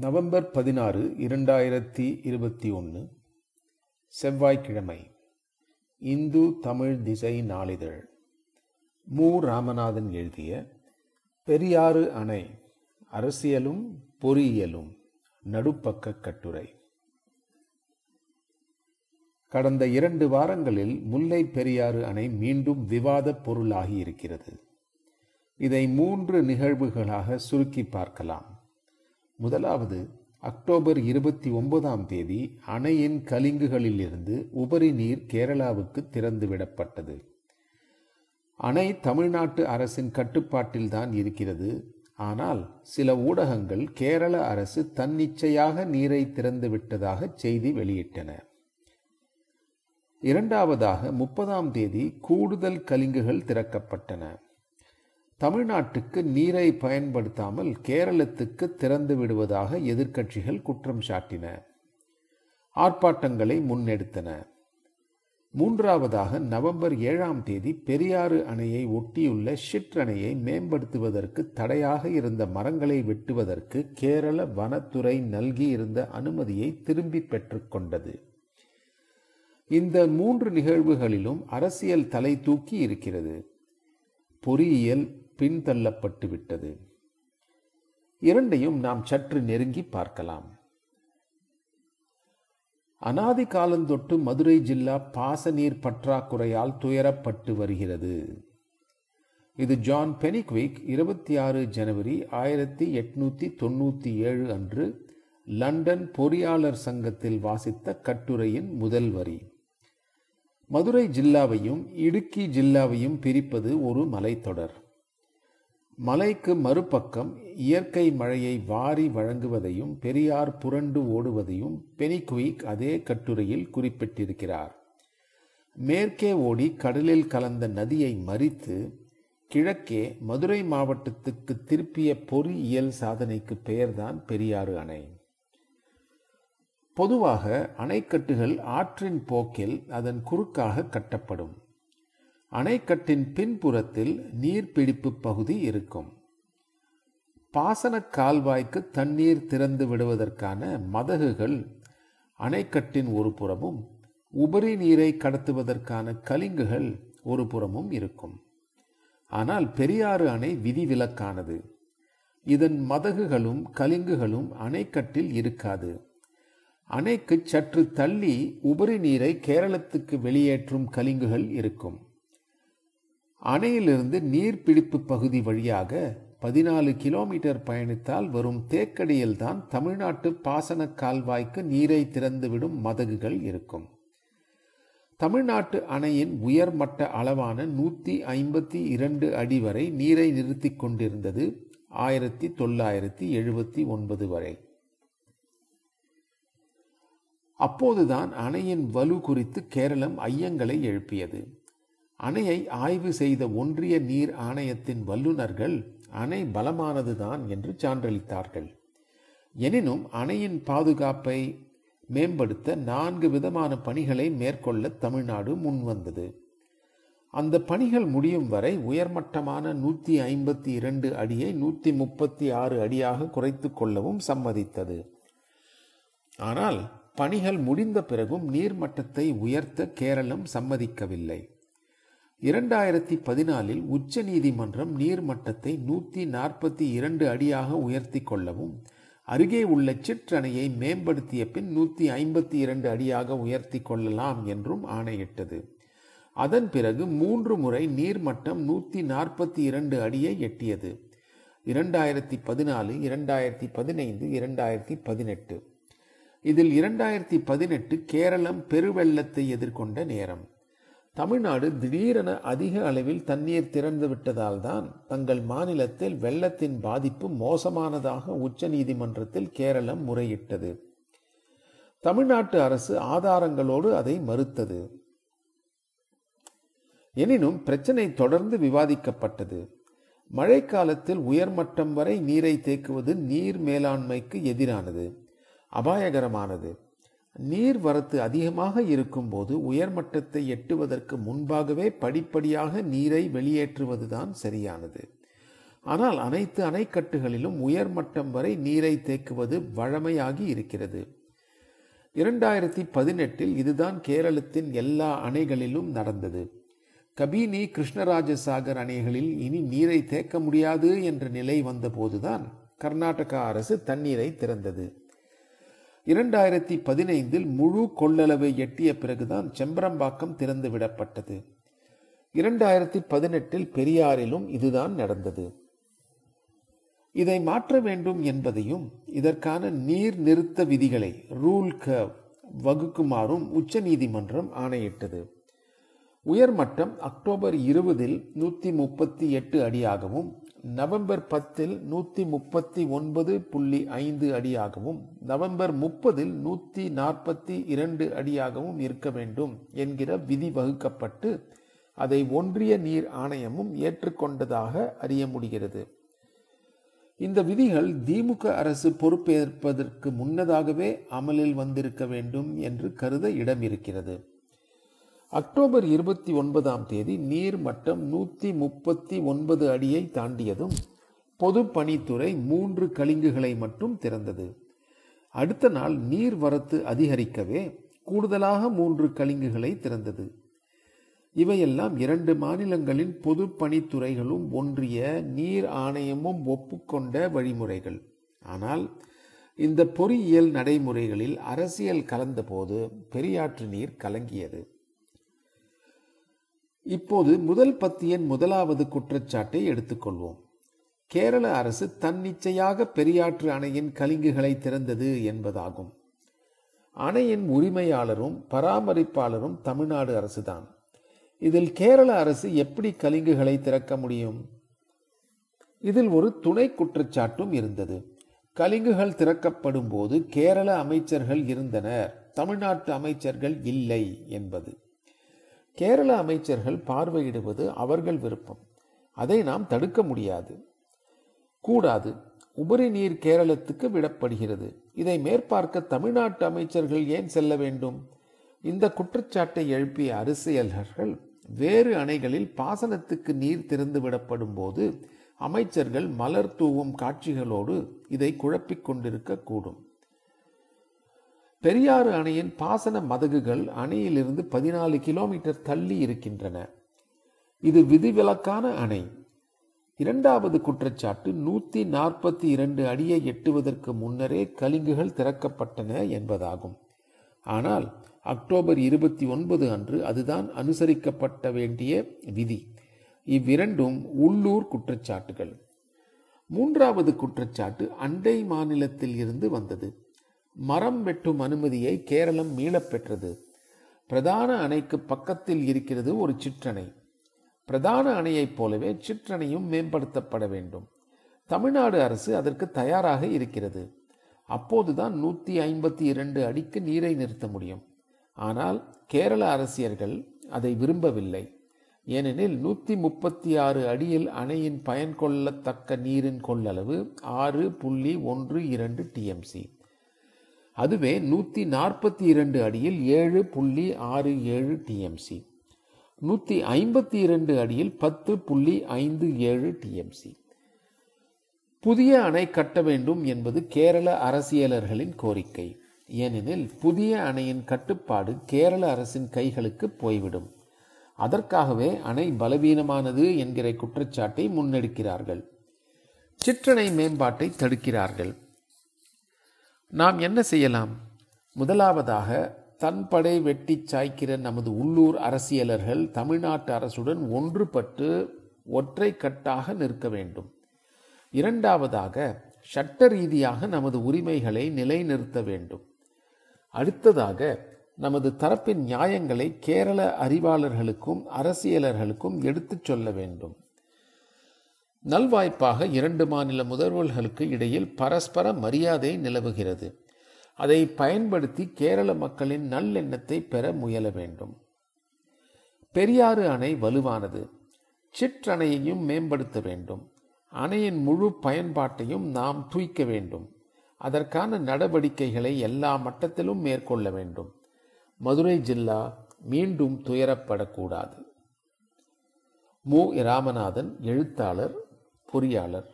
November பதினாறு இரண்டாயிரத்தி இருபத்தி ஒன்று செவ்வாய்க்கிழமை. இந்து தமிழ் திசை நாளிதழ். மு. ராமநாதன் எழுதிய பெரியாறு அணை அரசியலும் பொறியியலும் நடுப்பக்க கட்டுரை. கடந்த இரண்டு வாரங்களில் முல்லை பெரியாறு அணை மீண்டும் விவாதப் பொருளாகி இருக்கிறது. இதை மூன்று நிகழ்வுகளாக சுருக்கி பார்க்கலாம். முதலாவது அக்டோபர் இருபத்தி ஒன்பதாம் தேதி அணையின் கலிங்குகளிலிருந்து உபரி நீர் கேரளாவுக்கு திறந்துவிடப்பட்டது அணை தமிழ்நாட்டு அரசின் கட்டுப்பாட்டில்தான் இருக்கிறது. ஆனால் சில ஊடகங்கள் கேரள அரசு தன்னிச்சையாக நீரை திறந்துவிட்டதாக செய்தி வெளியிட்டன. இரண்டாவதாக முப்பதாம் தேதி கூடுதல் கலிங்குகள் திறக்கப்பட்டன. தமிழ்நாட்டுக்கு நீரை பயன்படுத்தாமல் கேரளத்துக்கு திறந்து விடுவதாக எதிர்க்கட்சிகள் குற்றம் சாட்டின. ஆர்ப்பாட்டங்களை முன்னெடுத்தன. மூன்றாவதாக நவம்பர் ஏழாம் தேதி பெரியாறு அணையை ஒட்டியுள்ள ஷிட் அணையை மேம்படுத்துவதற்கு தடையாக இருந்த மரங்களை வெட்டுவதற்கு கேரள வனத்துறை நல்கியிருந்த அனுமதியை திரும்பி பெற்றுக்கொண்டது இந்த மூன்று நிகழ்வுகளிலும் அரசியல் தலை தூக்கி இருக்கிறது. பொறியியல் பின்தள்ளப்பட்டு விட்டது இரண்டையும் நாம் சற்று நெருங்கி பார்க்கலாம். அனாதி காலந்தொட்டு மதுரை ஜில்லா பாசநீர் பற்றாக்குறையால் துயரப்பட்டு வருகிறது. இது ஜான் பெனிக்விக் இருபத்தி ஆறு ஜனவரி ஆயிரத்தி எட்நூத்தி தொண்ணூத்தி ஏழு அன்று லண்டன் பொறியாளர் சங்கத்தில் வாசித்த கட்டுரையின் முதல் வரி. மதுரை ஜில்லாவையும் இடுக்கி ஜில்லாவையும் பிரிப்பது ஒரு மலைத்தொடர். மலைக்கு மறுபக்கம் இயற்கை மழையை வாரி வழங்குவதையும் பெரியார் புரண்டு ஓடுவதையும் பெனிக்விக் அதே கட்டுரையில் குறிப்பிட்டிருக்கிறார். மேற்கே ஓடி கடலில் கலந்த நதியை மறித்து கிழக்கே மதுரை மாவட்டத்துக்கு திருப்பிய பொறியியல் சாதனைக்கு பெயர்தான் பெரியாறு அணை. பொதுவாக அணைக்கட்டுகள் ஆற்றின் போக்கில் அதன் குறுக்காக கட்டப்படும். அணைக்கட்டின் பின்புறத்தில் நீர்பிடிப்பு பகுதி இருக்கும். பாசன கால்வாய்க்கு தண்ணீர் திறந்து விடுவதற்கான மதகுகள் அணைக்கட்டின் ஒரு புறமும் உபரி நீரை கடத்துவதற்கான கலிங்குகள் ஒரு புறமும் இருக்கும். ஆனால் பெரியாறு அணை விதிவிலக்கானது. இதன் மதகுகளும் கலிங்குகளும் அணைக்கட்டில் இருக்காது. அணைக்கு சற்று தள்ளி உபரி நீரை கேரளத்துக்கு வெளியேற்றும் கலிங்குகள் இருக்கும். அணையிலிருந்து நீர்பிடிப்பு பகுதி வழியாக பதினாலு கிலோமீட்டர் பயணித்தால் வரும் தேக்கடியில்தான் தமிழ்நாட்டு பாசன கால்வாய்க்கு நீரை திறந்துவிடும் மதகுகள் இருக்கும். தமிழ்நாட்டு அணையின் உயர்மட்ட அளவான நூற்றி ஐம்பத்தி இரண்டு அடி வரை நீரை நிறுத்தி கொண்டிருந்தது ஆயிரத்தி தொள்ளாயிரத்தி எழுபத்தி ஒன்பது வரை. அப்போதுதான் அணையின் வலு குறித்து கேரளம் ஐயங்களை எழுப்பியது. அணையை ஆய்வு செய்த ஒன்றிய நீர் ஆணையத்தின் வல்லுநர்கள் அணை பலமானதுதான் என்று சான்றளித்தார்கள். எனினும் அணையின் பாதுகாப்பை மேம்படுத்த நான்கு விதமான பணிகளை மேற்கொள்ள தமிழ்நாடு முன்வந்தது. அந்த பணிகள் முடியும் வரை உயர்மட்டமான நூற்றி ஐம்பத்தி இரண்டு அடியை நூற்றி முப்பத்தி ஆறு அடியாக குறைத்து கொள்ளவும் சம்மதித்தது. ஆனால் பணிகள் முடிந்த பிறகும் நீர்மட்டத்தை உயர்த்த கேரளம் சம்மதிக்கவில்லை. இரண்டாயிரத்தி பதினாலில் உச்ச நீதிமன்றம் நீர்மட்டத்தை நூற்றி நாற்பத்தி இரண்டு அடியாக உயர்த்தி கொள்ளவும் அருகே உள்ள சிற்றணையை மேம்படுத்திய பின் நூற்றி ஐம்பத்தி இரண்டு அடியாக உயர்த்தி கொள்ளலாம் என்றும் ஆணையிட்டது. அதன் பிறகு மூன்று முறை நீர்மட்டம் நூற்றி நாற்பத்தி இரண்டு அடியை எட்டியது. இரண்டாயிரத்தி பதினாலு இரண்டாயிரத்தி பதினைந்து இரண்டாயிரத்தி பதினெட்டு. இதில் இரண்டாயிரத்தி பதினெட்டு கேரளம் பெருவெள்ளத்தை எதிர்கொண்ட நேரம். தமிழ்நாடு திடீரென அதிக அளவில் தண்ணீர் திறந்து விட்டதால் தான் தங்கள் மாநிலத்தில் வெள்ளத்தின் பாதிப்பு மோசமானதாக உச்ச நீதிமன்றத்தில் கேரளம் முறையிட்டது. தமிழ்நாட்டு அரசு ஆதாரங்களோடு அதை மறுத்தது. எனினும் பிரச்சனை தொடர்ந்து விவாதிக்கப்பட்டது. மழைக்காலத்தில் உயர்மட்டம் வரை நீரை தேக்குவது நீர் மேலாண்மைக்கு எதிரானது. அபாயகரமானது. நீர் வரத்து அதிகமாக இருக்கும்போது உயர்மட்டத்தை எட்டுவதற்கு முன்பாகவே படிப்படியாக நீரை வெளியேற்றுவதுதான் சரியானது. ஆனால் அனைத்து அணைக்கட்டுகளிலும் உயர்மட்டம் வரை நீரை தேக்குவது வழமையாகி இருக்கிறது. இரண்டாயிரத்தி பதினெட்டில் இதுதான் கேரளத்தின் எல்லா அணைகளிலும் நடந்தது. கபினி கிருஷ்ணராஜசாகர் அணைகளில் இனி நீரை தேக்க முடியாது என்ற நிலை வந்தபோதுதான் கர்நாடகா அரசு தண்ணீரை திறந்தது. இரண்டாயிரத்தி பதினைந்தில் முழு கொள்ளளவை எட்டிய பிறகுதான் செம்பரம்பாக்கம் திறந்து விடப்பட்டது. இரண்டாயிரத்தி பதினெட்டில் பெரியாரிலும் இதுதான் நடந்தது. இதை மாற்ற வேண்டும் என்பதையும் இதற்கான நீர் நிறுத்த விதிகளை ரூல் கர்வ் வகுக்குமாறும் உச்சநீதிமன்றம் ஆணையிட்டது. உயர்மட்டம் அக்டோபர் இருபதில் நூற்றி முப்பத்தி எட்டு அடியாகவும் நவம்பர் பத்தில் நூற்றி முப்பத்தி ஒன்பது புள்ளி ஐந்து அடியாகவும் நவம்பர் முப்பதில் நூற்றி நாற்பத்தி இரண்டு அடியாகவும் இருக்க வேண்டும் என்கிற விதி வகுக்கப்பட்டு அதை ஒன்றிய நீர் ஆணையமும் ஏற்றுக்கொண்டதாக அறிய முடிகிறது. இந்த விதிகள் திமுக அரசு பொறுப்பேற்பதற்கு முன்னதாகவே அமலில் வந்திருக்க வேண்டும் என்று கருத இடம் இருக்கிறது அக்டோபர் இருபத்தி ஒன்பதாம் தேதி நீர் மட்டம் நூற்றி முப்பத்தி ஒன்பது அடியை தாண்டியதும் பொதுப்பணித்துறை மூன்று கலிங்குகளை மட்டும் திறந்தது. அடுத்த நாள் நீர் வரத்து அதிகரிக்கவே கூடுதலாக மூன்று கலிங்குகளை திறந்தது. இவையெல்லாம் இரண்டு மாநிலங்களின் பொதுப்பணித்துறைகளும் ஒன்றிய நீர் ஆணையமும் ஒப்புக்கொண்ட வழிமுறைகள். ஆனால் இந்த பொறியியல் நடைமுறைகளில் அரசியல் கலந்தபோது பெரியாற்று நீர் கலங்கியது. இப்போது முதல் பத்தியின் முதலாவது குற்றச்சாட்டை எடுத்துக்கொள்வோம். கேரள அரசு தன்னிச்சையாக பெரியாற்று அணையின் கலிங்குகளை திறந்தது என்பதாகும். அணையின் உரிமையாளரும் பராமரிப்பாளரும் தமிழ்நாடு அரசுதான். இதில் கேரள அரசு எப்படி கலிங்குகளை திறக்க முடியும்? இதில் ஒரு துணை குற்றச்சாட்டும் இருந்தது. கலிங்குகள் திறக்கப்படும் போது கேரள அமைச்சர்கள் இருந்தனர் தமிழ்நாட்டு அமைச்சர்கள் இல்லை என்பது. கேரள அமைச்சர்கள் பார்வையிடுவது அவர்கள் விருப்பம். அதை நாம் தடுக்க முடியாது. கூடாது. உபரி நீர் கேரளத்துக்கு விடப்படுகிறது. இதை மேற்பார்க்க தமிழ்நாட்டு அமைச்சர்கள் ஏன் செல்ல வேண்டும்? இந்த குற்றச்சாட்டை எழுப்பிய அரசியலர்கள் வேறு அணைகளில் பாசனத்துக்கு நீர் திறந்து விடப்படும் போது அமைச்சர்கள் மலர் தூவும் காட்சிகளோடு இதை குழப்பிக் கொண்டிருக்கக்கூடும் பெரியாறு அணையின் பாசன மதகுகள் அணையிலிருந்து பதினாலு கிலோமீட்டர் தள்ளி இருக்கின்றன. இது விதிவிலக்கான அணை. இரண்டாவது குற்றச்சாட்டு நூற்றி நாற்பத்தி இரண்டு அடியை எட்டுவதற்கு முன்னரே கலிங்குகள் திறக்கப்பட்டன என்பதாகும். ஆனால் அக்டோபர் இருபத்தி ஒன்பது அன்று அதுதான் அனுசரிக்கப்பட்ட வேண்டிய விதி. இவ்விரண்டும் உள்ளூர் குற்றச்சாட்டுகள். மூன்றாவது குற்றச்சாட்டு அண்டை மாநிலத்தில் இருந்து வந்தது. மரம் வெட்டும் அனுமதியை கேரளம் மீளப் பெற்றது பிரதான அணைக்கு பக்கத்தில் இருக்கிறது ஒரு சிற்றணை. பிரதான அணையைப் போலவே சிற்றணையும் மேம்படுத்தப்பட வேண்டும். தமிழ்நாடு அரசு அதற்கு தயாராக இருக்கிறது. அப்போதுதான் நூற்றி ஐம்பத்தி இரண்டு அடிக்கு நீரை நிறுத்த முடியும். ஆனால் கேரள அரசியர்கள் அதை விரும்பவில்லை. ஏனெனில் நூற்றி முப்பத்தி ஆறு அடியில் அணையின் பயன் கொள்ளத்தக்க நீரின் கொள்ளளவு ஆறு புள்ளி ஒன்று இரண்டு டிஎம்சி அதுவே நூற்றி நாற்பத்தி இரண்டு அடியில் ஏழு புள்ளி ஆறு ஏழு டிஎம்சி நூற்றி ஐம்பத்தி இரண்டு அடியில் பத்து புள்ளி ஐந்து ஏழு டிஎம்சி புதிய அணை கட்ட வேண்டும் என்பது கேரள அரசியலர்களின் கோரிக்கை. ஏனெனில் புதிய அணையின் கட்டுப்பாடு கேரள அரசின் கைகளுக்கு போய்விடும். அதற்காகவே அணை பலவீனமானது என்கிற குற்றச்சாட்டை முன்னெடுக்கிறார்கள். சிற்றணை மேம்பாட்டை தடுக்கிறார்கள். நாம் என்ன செய்யலாம்? முதலாவதாக தன்படை வெட்டி சாய்க்கிற நமது உள்ளூர் அரசியலர்கள் தமிழ்நாட்டு அரசுடன் ஒன்றுபட்டு ஒற்றை கட்டாக நிற்க வேண்டும். இரண்டாவதாக சட்ட ரீதியாக நமது உரிமைகளை நிலைநிறுத்த வேண்டும். அடுத்ததாக நமது தரப்பின் நியாயங்களை கேரள அறிவாளர்களுக்கும் அரசியலர்களுக்கும் எடுத்துச் சொல்ல வேண்டும். நல்வாய்ப்பாக இரண்டு மாநில முதல்வர்களுக்கு இடையில் பரஸ்பர மரியாதை நிலவுகிறது. அதை பயன்படுத்தி கேரள மக்களின் நல்லெண்ணத்தை பெற முயல வேண்டும். பெரியாறு அணை வலுவானது. சிற்றணையையும் மேம்படுத்த வேண்டும். அணையின் முழு பயன்பாட்டையும் நாம் தூய்க்க வேண்டும். அதற்கான நடவடிக்கைகளை எல்லா மட்டத்திலும் மேற்கொள்ள வேண்டும். மதுரை ஜில்லா மீண்டும் துயரப்படக்கூடாது. மு. ராமநாதன் எழுத்தாளர் பொறியாளர்.